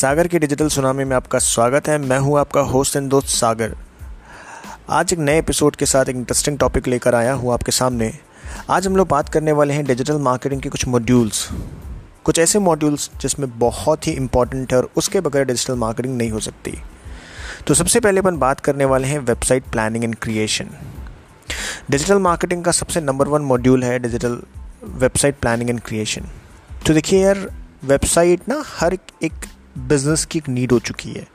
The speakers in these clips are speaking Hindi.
सागर के डिजिटल सुनामी में आपका स्वागत है। मैं हूँ आपका होस्ट एंड दोस्त सागर। आज एक नए एपिसोड के साथ एक इंटरेस्टिंग टॉपिक लेकर आया हूँ आपके सामने। आज हम लोग बात करने वाले हैं डिजिटल मार्केटिंग के कुछ मॉड्यूल्स कुछ ऐसे मॉड्यूल्स जिसमें बहुत ही इंपॉर्टेंट है और उसके बगैर डिजिटल मार्केटिंग नहीं हो सकती। तो सबसे पहले अपन बात करने वाले हैं website planning and creation digital marketing का सबसे नंबर वन मॉड्यूल है digital website planning and creation तो देखिए यार वेबसाइट ना हर एक बिज़नेस की एक नीड हो चुकी है।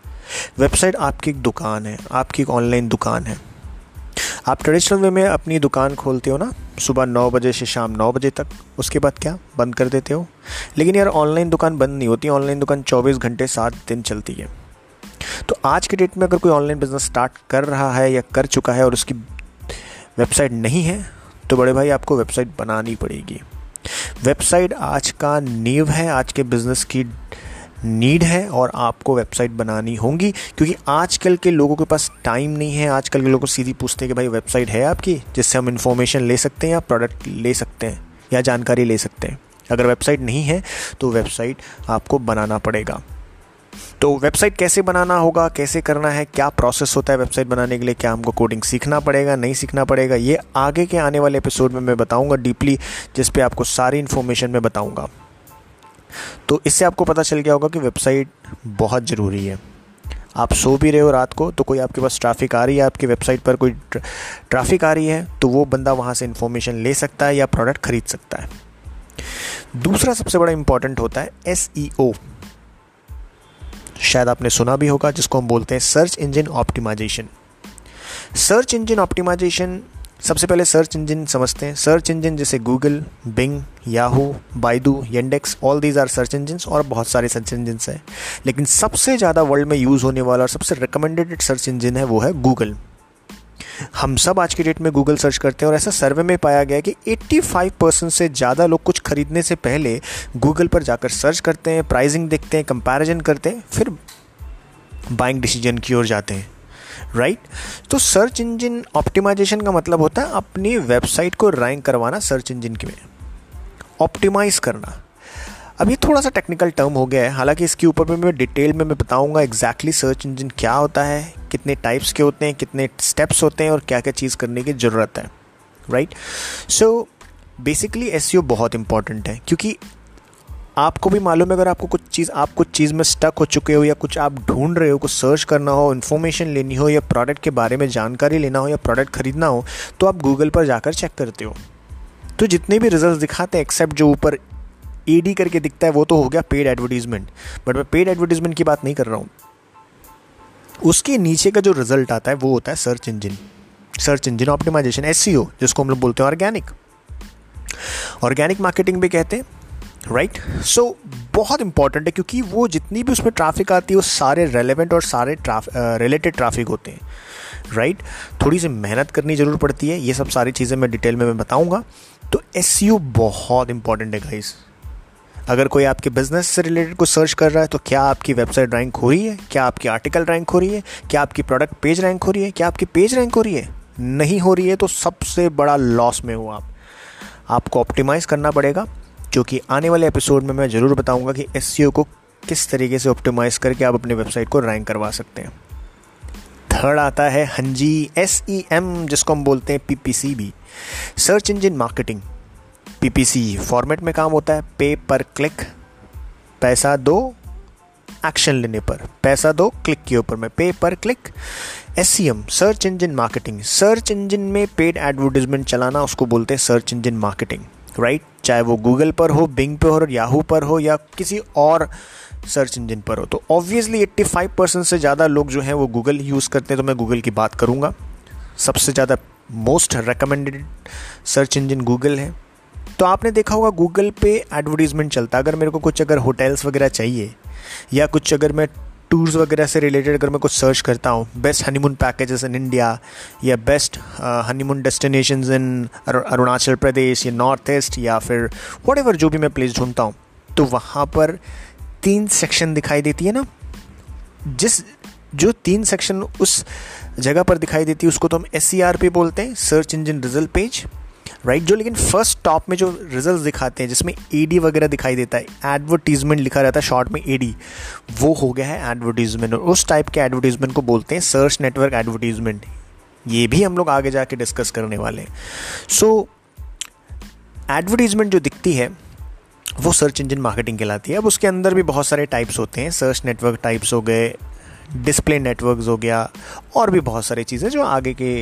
वेबसाइट आपकी एक दुकान है, आपकी एक ऑनलाइन दुकान है। आप ट्रेडिशनल वे में अपनी दुकान खोलते हो ना, सुबह नौ बजे से शाम नौ बजे तक, उसके बाद क्या? बंद कर देते हो। लेकिन यार ऑनलाइन दुकान बंद नहीं होती, ऑनलाइन दुकान चौबीस घंटे सात दिन चलती है। तो आज के डेट में अगर कोई ऑनलाइन बिज़नेस स्टार्ट कर रहा है या कर चुका है और उसकी वेबसाइट नहीं है तो बड़े भाई आपको वेबसाइट बनानी पड़ेगी। वेबसाइट आज का नींव है, आज के बिज़नेस की नीड है और आपको वेबसाइट बनानी होगी, क्योंकि आजकल के लोगों के पास टाइम नहीं है, आजकल के लोगों सीधी पूछते हैं कि भाई, वेबसाइट है आपकी, जिससे हम इन्फॉर्मेशन ले सकते हैं या प्रोडक्ट ले सकते हैं, या जानकारी ले सकते हैं। अगर वेबसाइट नहीं है तो वेबसाइट आपको बनाना पड़ेगा। तो वेबसाइट कैसे बनाना होगा, कैसे करना है, क्या प्रोसेस होता है वेबसाइट बनाने के लिए, क्या हमको कोडिंग सीखना पड़ेगा, नहीं सीखना पड़ेगा, ये आगे के आने वाले एपिसोड में मैं बताऊँगा डीपली जिस पे आपको सारी इन्फॉर्मेशन मैं बताऊँगा। तो इससे आपको पता चल गया होगा कि वेबसाइट बहुत ज़रूरी है। आप सो भी रहे हो रात को तो कोई आपके पास ट्रैफ़िक आ रही है, आपकी वेबसाइट पर कोई ट्रैफ़िक आ रही है तो वो बंदा वहाँ से इन्फॉर्मेशन ले सकता है या प्रोडक्ट खरीद सकता है। दूसरा सबसे बड़ा इंपॉर्टेंट होता है एस e शायद आपने सुना भी होगा, जिसको हम बोलते हैं search engine optimisation search engine optimisation सबसे पहले सर्च इंजन समझते हैं। सर्च इंजन जैसे Google Bing Yahoo Baidu Yandex all these are search engine और बहुत सारे सर्च इंजन हैं। लेकिन सबसे ज़्यादा वर्ल्ड में यूज़ होने वाला और सबसे रिकमेंडेड सर्च इंजन है वो है गूगल हम सब आज की डेट में गूगल सर्च करते हैं और ऐसा सर्वे में पाया गया कि 85 परसेंट से ज़्यादा लोग कुछ खरीदने से पहले गूगल पर जाकर सर्च करते हैं प्राइसिंग देखते हैं कंपैरिजन करते हैं, फिर बाइंग डिसीज़न की ओर जाते हैं। राइट तो सर्च इंजन ऑप्टिमाइजेशन का मतलब होता है अपनी वेबसाइट को रैंक करवाना सर्च इंजन के में। ऑप्टिमाइज करना। अब ये थोड़ा सा टेक्निकल टर्म हो गया है। हालाँकि इसके ऊपर में मैं डिटेल में मैं बताऊँगा एग्जैक्टली सर्च इंजन क्या होता है, कितने टाइप्स के होते हैं, कितने स्टेप्स होते हैं और क्या क्या चीज़ करने की ज़रूरत है। राइट सो बेसिकली एस बहुत इंपॉर्टेंट है, क्योंकि आपको भी मालूम है, अगर आपको कुछ चीज़, आप कुछ चीज़ में स्टक हो चुके हो या कुछ आप ढूंढ रहे हो, कुछ सर्च करना हो इन्फॉर्मेशन लेनी हो या प्रोडक्ट के बारे में जानकारी लेना हो या प्रोडक्ट खरीदना हो तो आप गूगल पर जाकर चेक करते हो। तो जितने भी रिज़ल्ट दिखाते हैं एक्सेप्ट जो ऊपर ई e करके दिखता है, वो तो हो गया पेड एडवर्टीजमेंट बट मैं पेड एडवर्टीजमेंट की बात नहीं कर रहा हूँ। उसके नीचे का जो रिज़ल्ट आता है, वो होता है search engine search engine optimisation S जिसको हम लोग बोलते हैं ऑर्गेनिक ऑर्गेनिक मार्केटिंग भी कहते हैं। Right right? सो so, बहुत इंपॉर्टेंट है क्योंकि वो जितनी भी उसमें ट्रैफ़िक आती है वो सारे रेलेवेंट और सारे रिलेटेड ट्रैफ़िक होते हैं। Right right? थोड़ी सी मेहनत करनी ज़रूर पड़ती है। ये सब सारी चीज़ें मैं डिटेल में मैं बताऊँगा। तो एस बहुत इंपॉर्टेंट है गाइस अगर कोई आपके बिज़नेस से रिलेटेड कुछ सर्च कर रहा है तो क्या आपकी वेबसाइट रैंक हो रही है? क्या आपकी आर्टिकल रैंक हो रही है? क्या आपकी प्रोडक्ट पेज रैंक हो रही है? क्या आपकी पेज रैंक हो रही है? नहीं हो रही है तो सबसे बड़ा लॉस में हो आप। आपको ऑप्टिमाइज़ करना पड़ेगा। जो कि आने वाले एपिसोड में मैं ज़रूर बताऊँगा कि एस को किस तरीके से ऑप्टिमाइज़ करके आप अपनी वेबसाइट को रैंक करवा सकते हैं। थर्ड आता है हंजी एस ई एम जिसको हम बोलते हैं पी पी सी भी search engine marketing P P C format में काम होता है पे पर क्लिक पैसा दो एक्शन लेने पर, पैसा दो क्लिक के ऊपर में pay per click S E M search engine marketing search engine में पेड एडवर्टीजमेंट चलाना, उसको बोलते हैं सर्च इंजन मार्केटिंग राइट चाहे वो गूगल पर हो बिंग पर हो याहू पर हो, या किसी और सर्च इंजन पर हो। तो ऑब्वियसली 85 परसेंट से ज़्यादा लोग जो हैं वो गूगल यूज़ करते हैं। तो मैं गूगल की बात करूँगा। सबसे ज़्यादा most recommended search engine Google है। तो आपने देखा होगा गूगल पे एडवर्टीजमेंट चलता। है अगर मेरे को कुछ अगर होटल्स वगैरह चाहिए, या कुछ अगर मैं टूर्स वगैरह से रिलेटेड अगर मैं कुछ सर्च करता हूँ best honeymoon packages in India या best honeymoon destination in Arunachal Pradesh या नॉर्थ ईस्ट या फिर वट एवर जो भी मैं प्लेस ढूंढता हूँ तो वहाँ पर तीन सेक्शन दिखाई देती है ना? जिस, जो तीन सेक्शन उस जगह पर दिखाई देती है, उसको तो हम एस पी बोलते हैं search engine result page right जो लेकिन फ़र्स्ट टॉप में जो रिज़ल्ट दिखाते हैं, जिसमें एडी वगैरह दिखाई देता है एडवर्टीजमेंट लिखा रहता है शॉर्ट में एडी वो हो गया है एडवर्टीजमेंट और उस टाइप के एडवर्टीजमेंट को बोलते हैं सर्च नेटवर्क एडवर्टीजमेंट ये भी हम लोग आगे जाके डिस्कस करने वाले हैं। सो एडवर्टीजमेंट जो दिखती है, वो सर्च इंजन मार्केटिंग कहलाती है। अब उसके अंदर भी बहुत सारे टाइप्स होते हैं। सर्च नेटवर्क टाइप्स हो गए डिस्प्ले नेटवर्क्स हो गया और भी बहुत सारी चीज़ें जो आगे के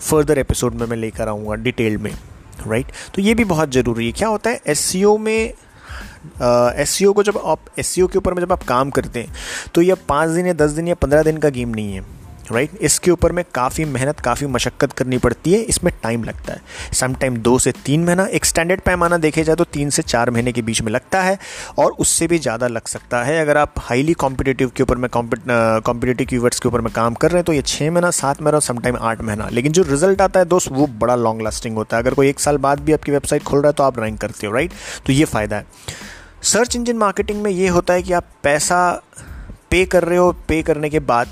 फर्दर एपिसोड में मैं लेकर आऊँगा डिटेल में राइट right? तो ये भी बहुत ज़रूरी है क्या होता है एस e में एस uh, को जब आप एस के ऊपर में जब आप काम करते हैं तो ये पाँच दिन या दस दिन या पंद्रह दिन का गेम नहीं है राइट right? इसके ऊपर में काफ़ी मेहनत, काफ़ी मशक्क़त करनी पड़ती है, इसमें टाइम लगता है। सम टाइम दो से तीन महीना, एक स्टैंडर्ड पैमाना देखे जाए तो तीन से चार महीने के बीच में लगता है, और उससे भी ज़्यादा लग सकता है। अगर आप हाईली कॉम्पिटेटिव के ऊपर में कॉम्पिटेटिव कीवर्ड्स के ऊपर में काम कर रहे हैं तो ये छः महीना, सात महीना और समटाइम आठ महीना। लेकिन जो रिज़ल्ट आता है दोस्त, वो बड़ा लॉन्ग लास्टिंग होता है। अगर कोई एक साल बाद भी आपकी वेबसाइट खोल रहा है तो आप रैंक करते हो राइट तो ये फ़ायदा है। सर्च इंजन मार्केटिंग में ये होता है कि आप पैसा पे कर रहे हो पे करने के बाद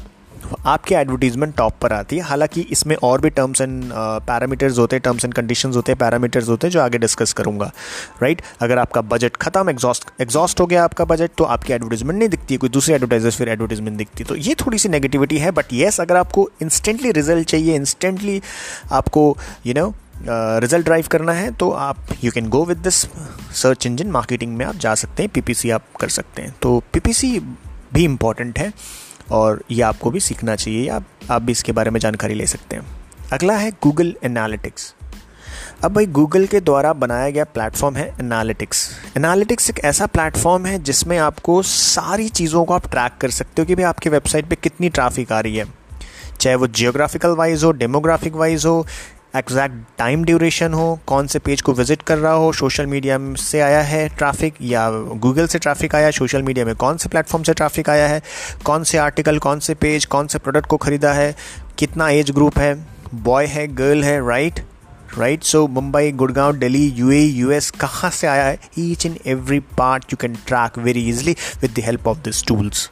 आपकी एडवर्टीजमेंट टॉप पर आती है। हालाँकि इसमें और भी टर्म्स एंड पैरामीटर्स होते हैं टर्म्स एंड कंडीशन होते हैं पैरामीटर्स होते हैं जो आगे डिस्कस करूँगा। राइट? अगर आपका बजट खत्म एग्जॉस्ट एग्जॉस्ट हो गया आपका बजट तो आपकी एडवर्टीजमेंट नहीं दिखती, कोई दूसरी एडवर्टाइजर्स फिर एडवर्टीजमेंट दिखती। तो ये थोड़ी सी नेगेटिविटी है बट येस अगर आपको इंस्टेंटली रिज़ल्ट चाहिए इंस्टेंटली आपको यू नो रिज़ल्ट ड्राइव करना है तो आप you can go with this search engine marketing में आप जा सकते हैं पीपीसी आप कर सकते हैं। तो पीपीसी भी इंपॉर्टेंट है। और ये आपको भी सीखना चाहिए, या आप भी इसके बारे में जानकारी ले सकते हैं। अगला है गूगल एनालिटिक्स अब भाई गूगल के द्वारा बनाया गया प्लेटफॉर्म है एनालिटिक्स एनालिटिक्स एक ऐसा प्लेटफॉर्म है जिसमें आपको सारी चीज़ों को आप ट्रैक कर सकते हो कि भाई आपकी वेबसाइट पे कितनी ट्रैफ़िक आ रही है। चाहे वो जियोग्राफिकल वाइज हो डेमोग्राफिक वाइज हो एग्जैक्ट टाइम ड्यूरेशन हो, कौन से पेज को विज़िट कर रहा हो, सोशल मीडिया से आया है ट्रैफ़िक या गूगल से ट्रैफ़िक आया है, सोशल मीडिया में कौन से प्लेटफॉर्म से ट्रैफ़िक आया है, कौन से आर्टिकल, कौन से पेज, कौन से प्रोडक्ट को ख़रीदा है, कितना एज ग्रुप है, बॉय है, गर्ल है, right? Right, so Mumbai, Gurgaon, Delhi UA US, कहाँ से आया है each and every part you can track very easily with the help of this tools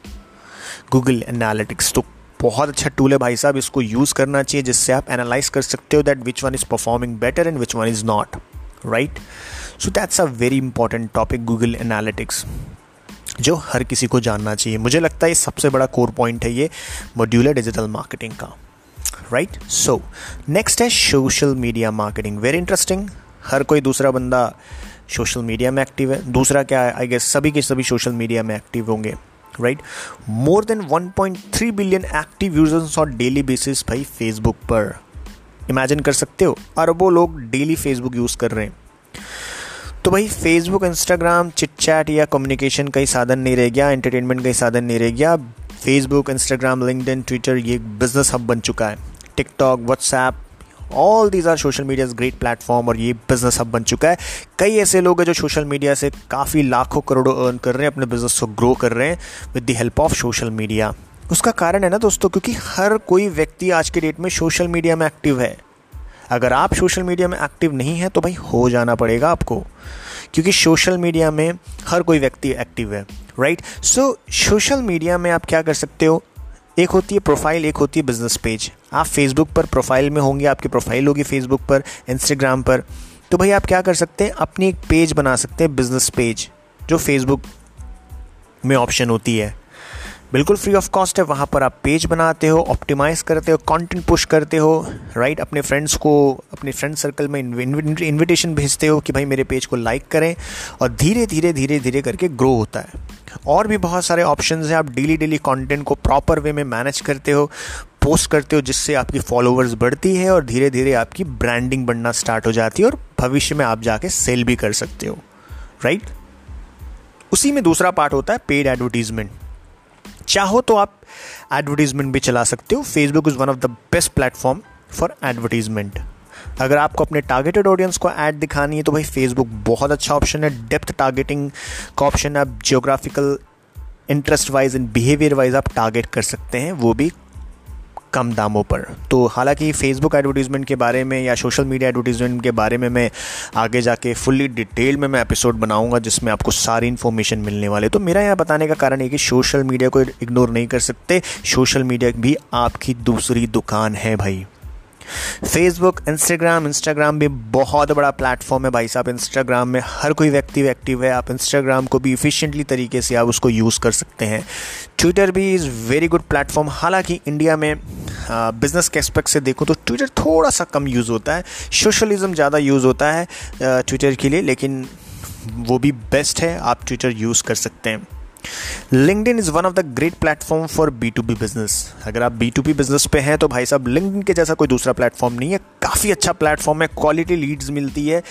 Google Analytics तो बहुत अच्छा टूल है भाई साहब, इसको यूज़ करना चाहिए जिससे आप एनालाइज कर सकते हो that which one is performing better and which one is not right so that's a very important topic Google Analytics जो हर किसी को जानना चाहिए। मुझे लगता है ये सबसे बड़ा कोर पॉइंट है ये मॉड्यूलर डिजिटल मार्केटिंग का राइट सो नेक्स्ट है social media marketing very interesting हर कोई दूसरा बंदा सोशल मीडिया में एक्टिव है। दूसरा क्या है? आई गेस सभी के सभी सोशल मीडिया में एक्टिव होंगे। Right more than 1.3 billion active users on daily basis भाई फेसबुक पर। इमेजिन कर सकते हो, अरबों लोग डेली फेसबुक यूज़ कर रहे हैं। तो भाई फेसबुक इंस्टाग्राम चिट चैट या कम्युनिकेशन का ही साधन नहीं रह गया एंटरटेनमेंट का ही साधन नहीं रह गया। फेसबुक इंस्टाग्राम लिंकड ट्विटर ये बिज़नेस हब बन चुका है। TikTok WhatsApp all these are social media great platform और ये बिज़नेस अब बन चुका है। कई ऐसे लोग हैं जो सोशल मीडिया से काफ़ी लाखों करोड़ों अर्न कर रहे हैं, अपने बिज़नेस को ग्रो कर रहे हैं with the help of social media उसका कारण है ना दोस्तों, क्योंकि हर कोई व्यक्ति आज के डेट में सोशल मीडिया में एक्टिव है। अगर आप सोशल मीडिया में एक्टिव नहीं है तो भाई हो जाना पड़ेगा आपको। क्योंकि सोशल मीडिया में हर कोई व्यक्ति एक्टिव है राइट सो सोशल मीडिया में आप क्या कर सकते हो? एक होती है प्रोफ़ाइल एक होती है बिज़नेस पेज आप फेसबुक पर प्रोफ़ाइल में होंगे, आपकी प्रोफ़ाइल होगी फेसबुक पर इंस्टाग्राम पर. तो भाई आप क्या कर सकते हैं? अपनी एक पेज बना सकते हैं बिज़नेस पेज जो फेसबुक में ऑप्शन होती है. बिल्कुल फ्री ऑफ़ कॉस्ट है। वहाँ पर आप पेज बनाते हो ऑप्टिमाइज करते हो कंटेंट पुश करते हो राइट अपने फ्रेंड्स को, अपने फ्रेंड सर्कल में इनविटेशन भेजते हो कि भाई मेरे पेज को लाइक करें और धीरे धीरे धीरे धीरे करके ग्रो होता है। और भी बहुत सारे ऑप्शन हैं। आप डेली डेली कंटेंट को प्रॉपर वे में मैनेज करते हो पोस्ट करते हो, जिससे आपकी फॉलोअर्स बढ़ती है और धीरे धीरे आपकी ब्रांडिंग बनना स्टार्ट हो जाती है और भविष्य में आप जाके सेल भी कर सकते हो राइट उसी में दूसरा पार्ट होता है पेड एडवर्टीजमेंट चाहो तो आप एडवर्टीजमेंट भी चला सकते हो। Facebook is one of the best platform for advertisement अगर आपको अपने टारगेटेड ऑडियंस को ऐड दिखानी है तो भाई फेसबुक बहुत अच्छा ऑप्शन है। डेप्थ टारगेटिंग का ऑप्शन है। आप geographical interest wise and behaviour wise आप टारगेट कर सकते हैं। वो भी कम दामों पर। तो हालाँकि फेसबुक एडवर्टीजमेंट के बारे में या सोशल मीडिया एडवर्टीजमेंट के बारे में मैं आगे जाके फुल्ली डिटेल में मैं एपिसोड बनाऊँगा, जिसमें आपको सारी इन्फॉर्मेशन मिलने वाले। तो मेरा यहाँ बताने का कारण है कि सोशल मीडिया को इग्नोर नहीं कर सकते। सोशल मीडिया भी आपकी दूसरी दुकान है भाई। फेसबुक इंस्टाग्राम इंस्टाग्राम भी बहुत बड़ा प्लेटफॉर्म है भाई साहब। इंस्टाग्राम में हर कोई व्यक्ति एक्टिव है। आप इंस्टाग्राम को भी इफ़िशियंटली तरीके से आप उसको यूज़ कर सकते हैं। ट्विटर भी इज़ वेरी गुड प्लेटफॉर्म हालाँकि इंडिया में बिज़नेस के एस्पेक्ट से देखो तो ट्विटर थोड़ा सा कम यूज़ होता है। सोशलिज़म ज़्यादा यूज़ होता है ट्विटर के लिए, लेकिन वो भी बेस्ट है। आप ट्विटर यूज़ कर सकते हैं। LinkedIn is one of the great platform for B to B business. अगर आप बी टू बी बिज़नेस पे हैं तो भाई साहब लिंकड के जैसा कोई दूसरा प्लेटफॉर्म नहीं है। काफ़ी अच्छा प्लेटफॉर्म है क्वालिटी लीड्स मिलती है।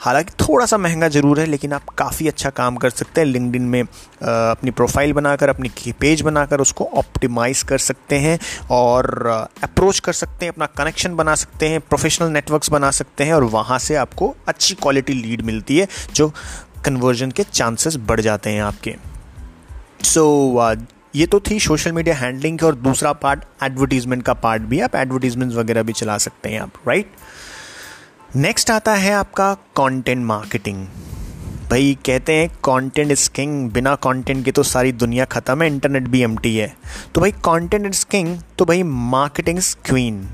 हालाँकि थोड़ा सा महँगा ज़रूर है, लेकिन आप काफ़ी अच्छा काम कर सकते हैं। लिंकड में अपनी प्रोफ़ाइल बनाकर, अपनी पेज बनाकर उसको ऑप्टिमाइज़ कर सकते हैं और अप्रोच कर सकते हैं, अपना कनेक्शन बना सकते हैं प्रोफेशनल नेटवर्क्स बना सकते हैं और वहाँ से आपको अच्छी क्वालिटी लीड मिलती है, जो कन्वर्जन के चांसेस बढ़ जाते हैं आपके। सो so, uh, ये तो थी सोशल मीडिया हैंडलिंग की और दूसरा पार्ट एडवर्टीजमेंट का पार्ट भी। आप एडवर्टीजमेंट वगैरह भी चला सकते हैं आप राइट नेक्स्ट आता है आपका कंटेंट मार्केटिंग भाई कहते हैं कंटेंट इज़ किंग बिना कंटेंट के तो सारी दुनिया ख़त्म है इंटरनेट भी एम है। तो भाई कंटेंट इज़ किंग तो भाई मार्केटिंग क्वीन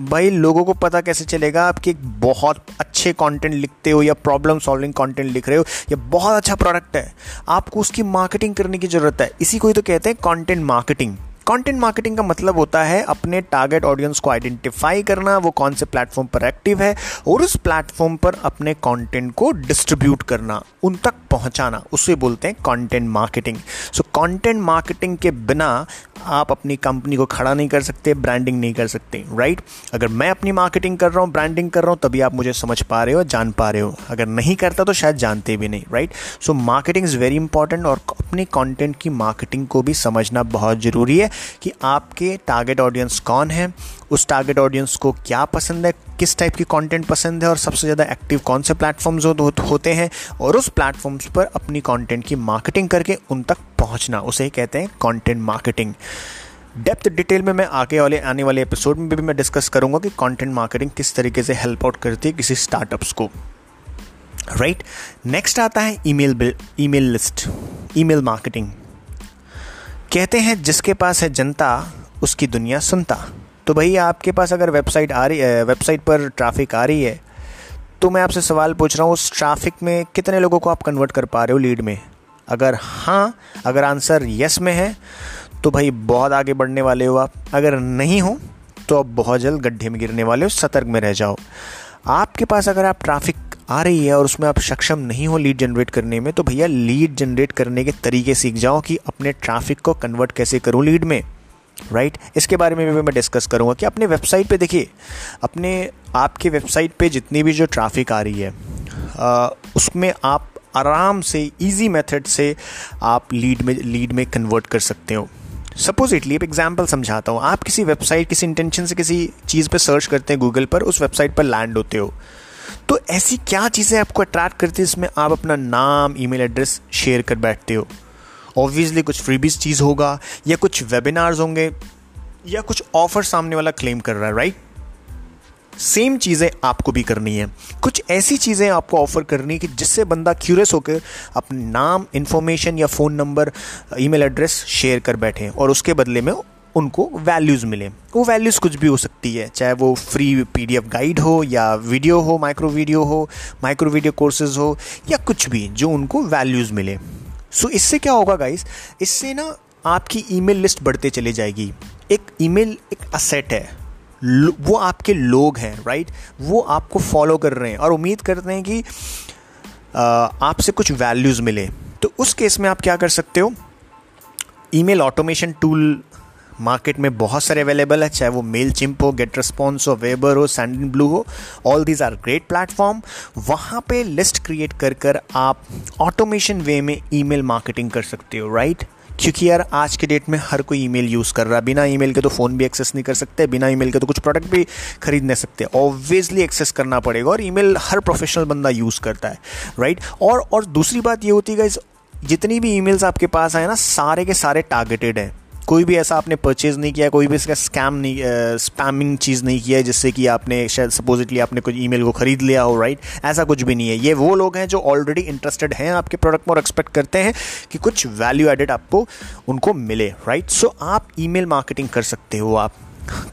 भाई, लोगों को पता कैसे चलेगा आप कि बहुत अच्छे कंटेंट लिखते हो या प्रॉब्लम सॉल्विंग कंटेंट लिख रहे हो, या बहुत अच्छा प्रोडक्ट है। आपको उसकी मार्केटिंग करने की ज़रूरत है। इसी को ही तो कहते हैं कंटेंट मार्केटिंग कंटेंट मार्केटिंग का मतलब होता है अपने टारगेट ऑडियंस को आइडेंटिफाई करना, वो कौन से प्लेटफॉर्म पर एक्टिव है और उस प्लेटफॉर्म पर अपने कंटेंट को डिस्ट्रीब्यूट करना, उन तक पहुंचाना, उसे बोलते हैं content marketing so content marketing के बिना आप अपनी कंपनी को खड़ा नहीं कर सकते ब्रांडिंग नहीं कर सकते राइट अगर मैं अपनी मार्केटिंग कर रहा हूँ ब्रांडिंग कर रहा हूँ, तभी आप मुझे समझ पा रहे हो, जान पा रहे हो। अगर नहीं करता तो शायद जानते भी नहीं right so marketing is very important और अपने कंटेंट की मार्केटिंग को भी समझना बहुत ज़रूरी है। कि आपके टारगेट ऑडियंस कौन है उस टारगेट ऑडियंस को क्या पसंद है किस टाइप की कंटेंट पसंद है और सबसे ज़्यादा एक्टिव कौन से प्लेटफॉर्म्स हो, होते हैं और उस प्लेटफॉर्म्स पर अपनी कंटेंट की मार्केटिंग करके उन तक पहुँचना उसे कहते हैं कंटेंट मार्केटिंग डेप्थ डिटेल में मैं आगे वाले आने वाले एपिसोड में भी मैं डिस्कस करूँगा कि कंटेंट मार्केटिंग किस तरीके से हेल्प आउट करती है किसी स्टार्टअप्स को. Right right? नेक्स्ट आता है email email list email marketing कहते हैं, जिसके पास है जनता, उसकी दुनिया सुनता। तो भाई, आपके पास अगर वेबसाइट आ रही है वेबसाइट पर ट्रैफ़िक आ रही है तो मैं आपसे सवाल पूछ रहा हूँ, उस ट्रैफ़िक में कितने लोगों को आप कन्वर्ट कर पा रहे हो लीड में? अगर हाँ अगर आंसर यस में है तो भाई, बहुत आगे बढ़ने वाले हो आप। अगर नहीं हो तो आप बहुत जल्द गड्ढे में गिरने वाले हो, सतर्क में रह जाओ। आपके पास अगर आप ट्रैफ़िक आ रही है और उसमें आप सक्षम नहीं हो लीड जनरेट करने में तो भैया लीड जनरेट करने के तरीके सीख जाओ कि अपने ट्रैफ़िक को कन्वर्ट कैसे करूँ लीड में राइट right? इसके बारे में भी मैं डिस्कस करूँगा कि अपने वेबसाइट पे देखिए, अपने आपके वेबसाइट पे जितनी भी जो ट्रैफ़िक आ रही है उसमें आप आराम से इजी मेथड से आप लीड में लीड में कन्वर्ट कर सकते हो। सपोजिटली एक एग्ज़ाम्पल समझाता हूँ। आप किसी वेबसाइट किसी इंटेंशन से किसी चीज़ पर सर्च करते हैं गूगल पर, उस वेबसाइट पर लैंड होते हो। तो ऐसी क्या चीज़ें आपको अट्रैक्ट करती है इसमें आप अपना नाम ईमेल एड्रेस शेयर कर बैठते हो? ऑब्वियसली कुछ फ्रीबीज चीज़ होगा, या कुछ वेबिनार्स होंगे, या कुछ ऑफ़र सामने वाला क्लेम कर रहा है राइट सेम चीज़ें आपको भी करनी है। कुछ ऐसी चीज़ें आपको ऑफ़र करनी है कि जिससे बंदा क्यूरियस होकर अपने नाम इन्फॉर्मेशन या phone number email address share कर बैठे और उसके बदले में उनको वैल्यूज़ मिले। वो वैल्यूज़ कुछ भी हो सकती है चाहे वो फ्री पीडीएफ गाइड हो या वीडियो हो माइक्रो वीडियो हो माइक्रो वीडियो कोर्सेज हो या कुछ भी जो उनको वैल्यूज़ मिले। सो so, इससे क्या होगा गाइस इससे ना आपकी ईमेल लिस्ट बढ़ते चले जाएगी। एक ईमेल एक असेट है। वो आपके लोग हैं राइट वो आपको फॉलो कर रहे हैं और उम्मीद करते हैं कि आपसे कुछ वैल्यूज़ मिले। तो उस केस में आप क्या कर सकते हो? ईमेल ऑटोमेशन टूल मार्केट में बहुत सारे अवेलेबल है, चाहे वो मेल चिंप हो गेट रिस्पॉन्स हो वेबर हो सैंड ब्लू हो all these are great platform वहाँ पे लिस्ट क्रिएट कर कर आप ऑटोमेशन वे में ईमेल मार्केटिंग कर सकते हो राइट? क्योंकि यार आज के डेट में हर कोई ईमेल यूज़ कर रहा है। बिना ईमेल के तो फ़ोन भी एक्सेस नहीं कर सकते, बिना ईमेल के तो कुछ प्रोडक्ट भी खरीद नहीं सकते। ऑब्वियसली एक्सेस करना पड़ेगा और ईमेल हर प्रोफेशनल बंदा यूज़ करता है राइट और और दूसरी बात ये होती है इस जितनी भी ईमेल्स आपके पास आए ना, सारे के सारे टारगेटेड हैं। कोई भी ऐसा आपने परचेज नहीं किया कोई भी इसका स्कैम नहीं स्पैमिंग चीज़ नहीं किया है जिससे कि आपने शायद सपोजिटली आपने कुछ ईमेल को खरीद लिया हो राइट ऐसा कुछ भी नहीं है। ये वो लोग हैं जो ऑलरेडी इंटरेस्टेड हैं आपके प्रोडक्ट में और एक्सपेक्ट करते हैं कि कुछ वैल्यू एडेड आपको उनको मिले राइट सो so, आप ईमेल मार्केटिंग कर सकते हो आप।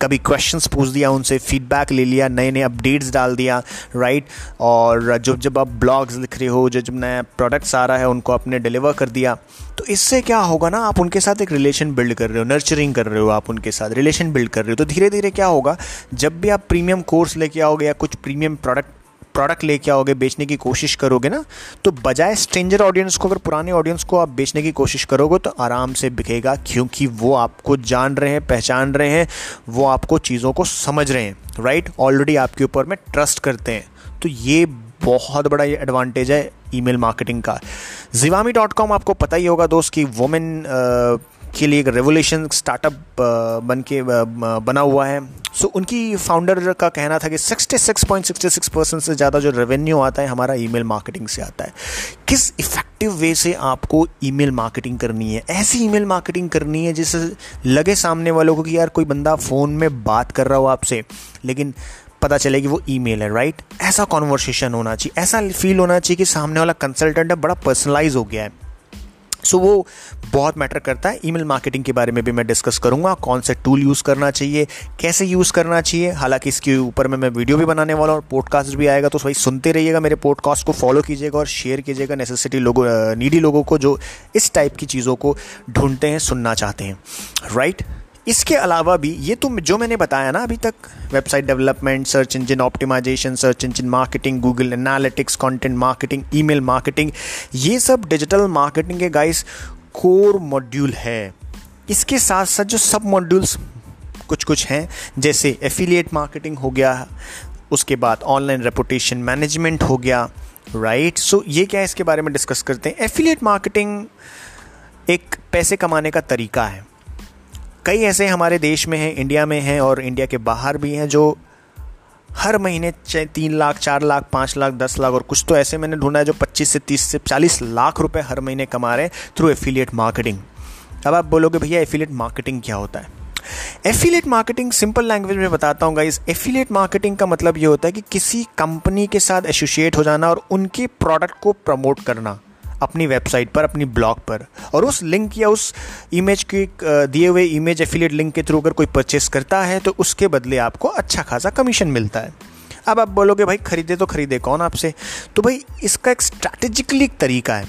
कभी क्वेश्चंस पूछ दिया, उनसे फीडबैक ले लिया नए नए अपडेट्स डाल दिया राइट और जब जब आप ब्लॉग्स लिख रहे हो, जो जब नया प्रोडक्ट्स आ रहा है, उनको आपने डिलीवर कर दिया तो इससे क्या होगा ना, आप उनके साथ एक रिलेशन बिल्ड कर रहे हो नर्चरिंग कर रहे हो आप उनके साथ रिलेशन बिल्ड कर रहे हो तो धीरे धीरे क्या होगा, जब भी आप प्रीमियम कोर्स लेके आओगे या कुछ प्रीमियम प्रोडक्ट प्रोडक्ट लेके आओगे, बेचने की कोशिश करोगे ना तो बजाय स्ट्रेंजर ऑडियंस को, अगर पुराने ऑडियंस को आप बेचने की कोशिश करोगे तो आराम से बिकेगा, क्योंकि वो आपको जान रहे हैं, पहचान रहे हैं, वो आपको चीज़ों को समझ रहे हैं राइट ऑलरेडी आपके ऊपर में ट्रस्ट करते हैं। तो ये बहुत बड़ा एडवांटेज है ईमेल मार्केटिंग का। जिवामी डॉट कॉम आपको पता ही होगा दोस्त कि वुमेन के लिए एक रेवोल्यूशन स्टार्टअप बन के बना हुआ है। सो so, उनकी फाउंडर का कहना था कि 66.66 परसेंट से ज़्यादा जो रेवेन्यू आता है हमारा ईमेल मार्केटिंग से आता है। किस इफ़ेक्टिव वे से आपको ईमेल मार्केटिंग करनी है? ऐसी ईमेल मार्केटिंग करनी है जिससे लगे सामने वालों को कि यार कोई बंदा फ़ोन में बात कर रहा हो आपसे लेकिन पता चले कि वो ईमेल है राइट ऐसा कॉन्वर्सेशन होना चाहिए। ऐसा फील होना चाहिए कि सामने वाला कंसल्टेंट है बड़ा पर्सनलाइज हो गया है। सो वो बहुत मैटर करता है। ईमेल मार्केटिंग के बारे में भी मैं डिस्कस करूँगा। कौन से टूल यूज़ करना चाहिए? कैसे यूज़ करना चाहिए? हालाँकि इसके ऊपर में मैं वीडियो भी बनाने वाला हूँ और पॉडकास्ट भी आएगा तो भाई सुनते रहिएगा मेरे पॉडकास्ट को फॉलो कीजिएगा और शेयर कीजिएगा नेसेसिटी लोगों नीडी लोगों को जो इस टाइप की चीज़ों को ढूंढते हैं, सुनना चाहते हैं। Right right? इसके अलावा भी ये तो जो मैंने बताया ना अभी तक website development search engine optimisation search engine marketing Google Analytics content marketing email marketing ये सब डिजिटल मार्केटिंग के गाइस कोर मॉड्यूल है। इसके साथ साथ जो सब मॉड्यूल्स कुछ कुछ हैं जैसे एफिलिएट मार्केटिंग हो गया उसके बाद ऑनलाइन रेपुटेशन मैनेजमेंट हो गया राइट right? सो so, ये क्या है इसके बारे में डिस्कस करते हैं। एफिलिएट मार्केटिंग एक पैसे कमाने का तरीका है। कई ऐसे हमारे देश में हैं, इंडिया में हैं और इंडिया के बाहर भी हैं जो हर महीने तीन लाख, चार लाख, पाँच लाख, दस लाख और कुछ तो ऐसे मैंने ढूंढा है जो पच्चीस से तीस से चालीस लाख रुपए हर महीने कमा रहे हैं थ्रू एफिलिएट मार्केटिंग अब आप बोलोगे, भैया एफिलिएट मार्केटिंग क्या होता है? एफिलिएट मार्केटिंग सिंपल लैंग्वेज में बताता हूँ गाइस एफिलिएट मार्केटिंग का मतलब ये होता है कि किसी कंपनी के साथ एसोसिएट हो जाना और उनके प्रोडक्ट को प्रमोट करना। अपनी वेबसाइट पर, अपनी ब्लॉग पर। और उस लिंक या उस इमेज के दिए हुए इमेज एफिलिएट लिंक के थ्रू अगर कोई परचेस करता है तो उसके बदले आपको अच्छा खासा कमीशन मिलता है। अब आप बोलोगे, भाई, खरीदे तो खरीदे, कौन आपसे? तो भाई, इसका एक स्ट्रैटेजिकली तरीका है।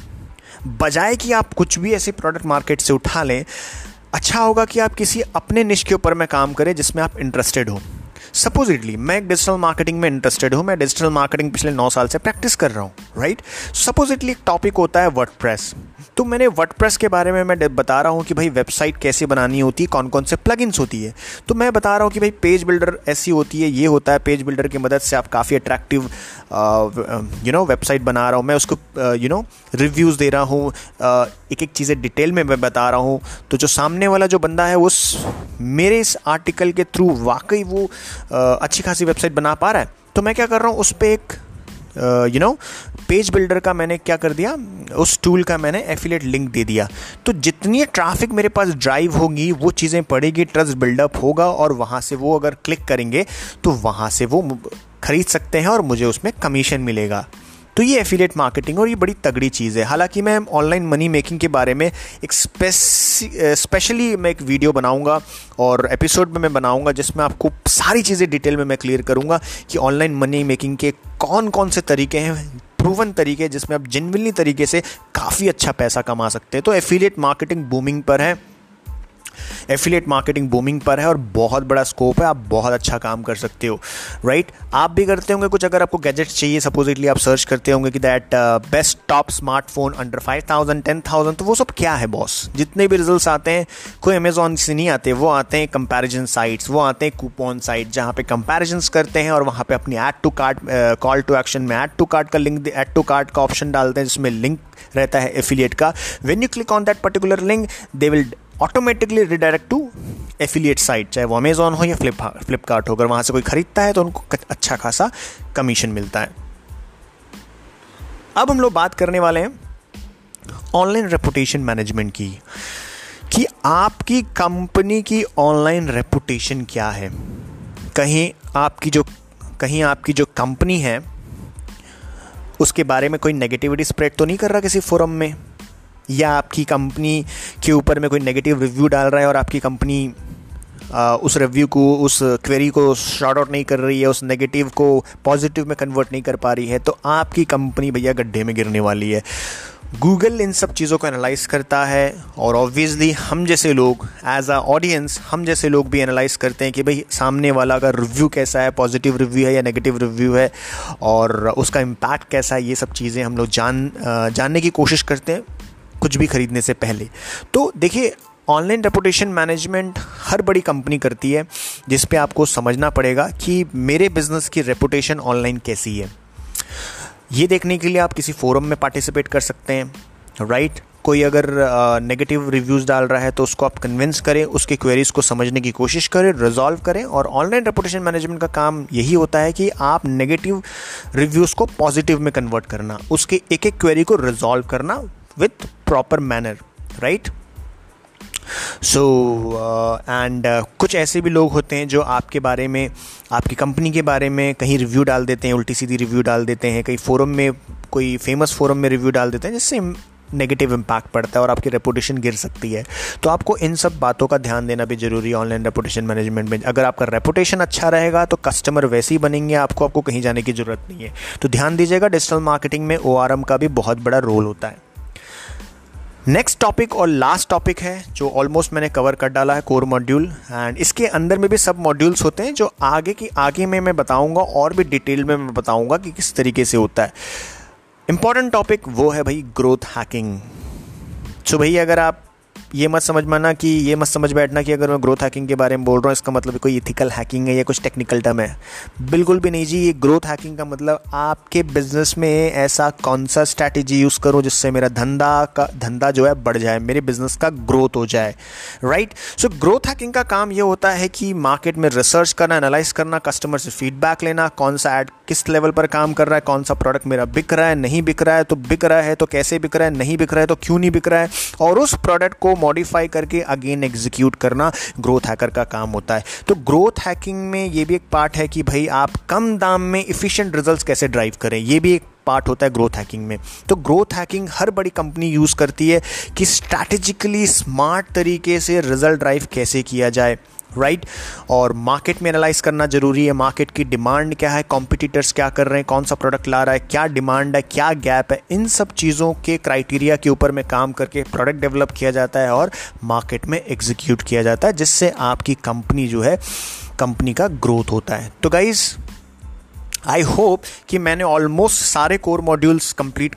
बजाय कि आप कुछ भी ऐसे प्रोडक्ट मार्केट से उठा लें अच्छा होगा कि आप किसी अपने निश के ऊपर में काम करें जिसमें आप इंटरेस्टेड हो। सपोजिटली मैं डिजिटल मार्केटिंग में इंटरेस्टेड हूँ, मैं डिजिटल मार्केटिंग पिछले नौ साल से प्रैक्टिस कर रहा हूँ राइट सपोजिटली एक टॉपिक होता है वर्ड तो मैंने वर्ड के बारे में मैं बता रहा हूँ कि भाई वेबसाइट कैसे बनानी होती है कौन कौन से प्लगइन्स होती है। तो मैं बता रहा हूँ कि भाई पेज बिल्डर ऐसी होती है, ये होता है पेज बिल्डर की मदद से आप काफ़ी अट्रैक्टिव यू नो वेबसाइट बना रहा हूँ। मैं उसको यू नो रिव्यूज़ दे रहा हूँ एक एक चीज़ें डिटेल में मैं बता रहा हूँ। तो जो सामने वाला जो बंदा है, उस, मेरे इस आर्टिकल के थ्रू वाकई वो अच्छी खासी वेबसाइट बना पा रहा है। तो मैं क्या कर रहा हूँ, उस पर एक यू नो पेज बिल्डर का मैंने क्या कर दिया, उस टूल का मैंने एफिलेट लिंक दे दिया। तो जितनी ट्रैफ़िक मेरे पास ड्राइव होगी, वो चीज़ें पड़ेगी ट्रस्ट बिल्डअप होगा और वहाँ से वो अगर क्लिक करेंगे तो वहाँ से वो खरीद सकते हैं और मुझे उसमें कमीशन मिलेगा। तो ये एफिलेट मार्केटिंग और ये बड़ी तगड़ी चीज़ है। हालाँकि मैं ऑनलाइन मनी मेकिंग के बारे में एक स्पेशली मैं एक वीडियो बनाऊँगा और एपिसोड में मैं बनाऊँगा जिसमें आपको सारी चीज़ें डिटेल में मैं क्लियर करूँगा कि ऑनलाइन मनी मेकिंग के कौन कौन से तरीके हैं प्रूवन तरीके जिसमें आप जेनविनली तरीके से काफ़ी अच्छा पैसा कमा सकते हैं। तो एफिलेट मार्केटिंग बूमिंग पर है। एफिलेट मार्केटिंग बूमिंग पर है और बहुत बड़ा स्कोप है, आप बहुत अच्छा काम कर सकते हो राइट आप भी करते होंगे कुछ, अगर आपको गैजेट्स चाहिए सपोजिटली आप सर्च करते होंगे कि that best top smartphone under five thousand ten thousand तो वो सब क्या है बॉस जितने भी रिज़ल्ट आते हैं, कोई अमेजोन से नहीं आते, वो आते हैं कंपेरिजन साइट्स वो आते हैं कूपन साइट जहाँ पे कंपेरिजन करते हैं और वहाँ पे अपनी add to cart call to action में एड टू कार्ड का लिंक एड टू कार्ड का ऑप्शन डालते हैं, जिसमें लिंक रहता है एफिलिएट का। When you click on that particular link they will automatically redirect to affiliate site चाहे वो अमेजोन हो या फ्लिप फ्लिपकार्ट हो। अगर वहाँ से कोई खरीदता है तो उनको अच्छा खासा कमीशन मिलता है। अब हम लोग बात करने वाले हैं ऑनलाइन रेपुटेशन मैनेजमेंट की, कि आपकी कंपनी की ऑनलाइन रेपुटेशन क्या है? कहीं आपकी जो, कहीं आपकी जो कंपनी है, उसके बारे में कोई नेगेटिविटी स्प्रेड तो नहीं कर रहा किसी फोरम में? या आपकी कंपनी के ऊपर में कोई नेगेटिव रिव्यू डाल रहा है और आपकी कंपनी उस रिव्यू को, उस क्वेरी को शॉर्ट आउट नहीं कर रही है, उस नेगेटिव को पॉजिटिव में कन्वर्ट नहीं कर पा रही है तो आपकी कंपनी भैया गड्ढे में गिरने वाली है। गूगल इन सब चीज़ों को एनालाइज करता है और ऑब्वियसली हम जैसे लोग एज अ ऑडियंस हम जैसे लोग भी एनालाइज करते हैं कि भाई सामने वाला का रिव्यू कैसा है पॉजिटिव रिव्यू है या नेगेटिव रिव्यू है, और उसका इम्पैक्ट कैसा है, ये सब चीज़ें हम लोग जान जानने की कोशिश करते हैं। कुछ भी खरीदने से पहले तो देखिए ऑनलाइन रेपुटेशन मैनेजमेंट हर बड़ी कंपनी करती है जिस पे आपको समझना पड़ेगा कि मेरे बिज़नेस की रेपुटेशन ऑनलाइन कैसी है ये देखने के लिए आप किसी फोरम में पार्टिसिपेट कर सकते हैं राइट? कोई अगर नेगेटिव रिव्यूज़ डाल रहा है तो उसको आप कन्विंस करें, उसके क्वेरीज को समझने की कोशिश करें रिजॉल्व करें और ऑनलाइन रेपुटेशन मैनेजमेंट का काम यही होता है कि आप नेगेटिव रिव्यूज़ को पॉजिटिव में कन्वर्ट करना, उसके एक एक क्वेरी को रिजॉल्व करना with proper manner right so and कुछ ऐसे भी लोग होते हैं जो आपके बारे में, आपकी कंपनी के बारे में कहीं रिव्यू डाल देते हैं, उल्टी सीधी रिव्यू डाल देते हैं, कहीं फोरम में, कोई फ़ेमस फोरम में रिव्यू डाल देते हैं, जिससे नेगेटिव इम्पैक्ट पड़ता है और आपकी रेपुटेशन गिर सकती है। तो आपको इन सब बातों का ध्यान देना भी ज़रूरी है ऑनलाइन रेपुटेशन मैनेजमेंट में। अगर आपका रेपुटेशन अच्छा रहेगा तो कस्टमर वैसे ही बनेंगे, आपको आपको कहीं जाने की ज़रूरत नहीं है। तो ध्यान दीजिएगा डिजिटल मार्केटिंग में ओ का भी बहुत बड़ा रोल होता है। नेक्स्ट टॉपिक और लास्ट टॉपिक है, जो ऑलमोस्ट मैंने कवर कर डाला है कोर मॉड्यूल एंड इसके अंदर में भी सब मॉड्यूल्स होते हैं, जो आगे की आगे में मैं बताऊँगा और भी डिटेल में मैं बताऊँगा कि किस तरीके से होता है। इंपॉर्टेंट टॉपिक वो है भाई ग्रोथ हैकिंग सो भाई अगर आप ये मत समझ माना कि, ये मत समझ बैठना कि अगर मैं ग्रोथ हैकिंग के बारे में बोल रहा हूँ, इसका मतलब कोई इथिकल हैकिंग है या कुछ टेक्निकल टर्म है। बिल्कुल भी नहीं जी, ये ग्रोथ हैकिंग का मतलब आपके बिज़नेस में ऐसा कौन सा स्ट्रैटेजी यूज़ करूँ जिससे मेरा धंधा का, धंधा जो है बढ़ जाए, मेरे बिज़नेस का ग्रोथ हो जाए। राइट सो ग्रोथ हैकिंग का काम ये होता है कि मार्केट में रिसर्च करना एनालाइज करना कस्टमर से फीडबैक लेना, कौन सा एड किस लेवल पर काम कर रहा है, कौन सा प्रोडक्ट मेरा बिक रहा है, नहीं बिक रहा है तो बिक रहा है तो कैसे बिक रहा है, नहीं बिक रहा है तो क्यों नहीं बिक रहा है? और उस प्रोडक्ट को मॉडिफाई करके अगेन एग्जीक्यूट करना ग्रोथ हैकर का काम होता है। तो ग्रोथ हैकिंग में ये भी एक पार्ट है कि भाई आप कम दाम में इफिशियंट रिज़ल्ट कैसे ड्राइव करें, ये भी एक पार्ट होता है ग्रोथ हैकिंग में। तो ग्रोथ हैकिंग हर बड़ी कंपनी यूज़ करती है कि स्ट्रैटेजिकली स्मार्ट तरीके से रिज़ल्ट ड्राइव कैसे किया जाए। राइट और मार्केट में एनालाइज करना ज़रूरी है मार्केट की डिमांड क्या है कॉम्पिटिटर्स क्या कर रहे हैं, कौन सा प्रोडक्ट ला रहा है, क्या डिमांड है, क्या गैप है, इन सब चीज़ों के क्राइटेरिया के ऊपर में काम करके प्रोडक्ट डेवलप किया जाता है और मार्केट में एग्जीक्यूट किया जाता है, जिससे आपकी कंपनी जो है कंपनी का ग्रोथ होता है। तो गाइज़ आई होप कि मैंने ऑलमोस्ट सारे कोर मॉड्यूल्स कंप्लीट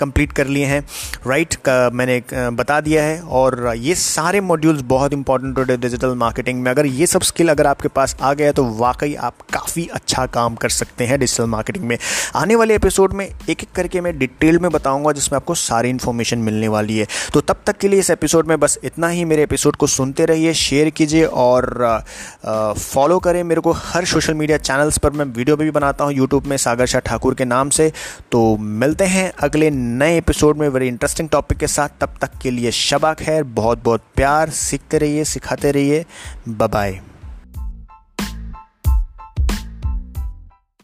कंप्लीट कर लिए हैं। Right right? मैंने बता दिया है और ये सारे मॉड्यूल्स बहुत इंपॉर्टेंट होते हैं डिजिटल मार्केटिंग में। अगर ये सब स्किल अगर आपके पास आ गया है तो वाकई आप काफ़ी अच्छा काम कर सकते हैं डिजिटल मार्केटिंग में। आने वाले एपिसोड में एक एक करके मैं डिटेल में बताऊँगा, जिसमें आपको सारी इन्फॉर्मेशन मिलने वाली है। तो तब तक के लिए इस एपिसोड में बस इतना ही। मेरे एपिसोड को सुनते रहिए शेयर कीजिए और फॉलो करें मेरे को हर सोशल मीडिया चैनल्स पर। मैं वीडियो भी बनाता हूँ यूट्यूब में सागर शाह ठाकुर के नाम से। तो मिलते हैं अगले अगले नए एपिसोड में वेरी इंटरेस्टिंग टॉपिक के साथ, तब तक के लिए शबा खैर बहुत बहुत प्यार, सीखते रहिए, सिखाते रहिए बाय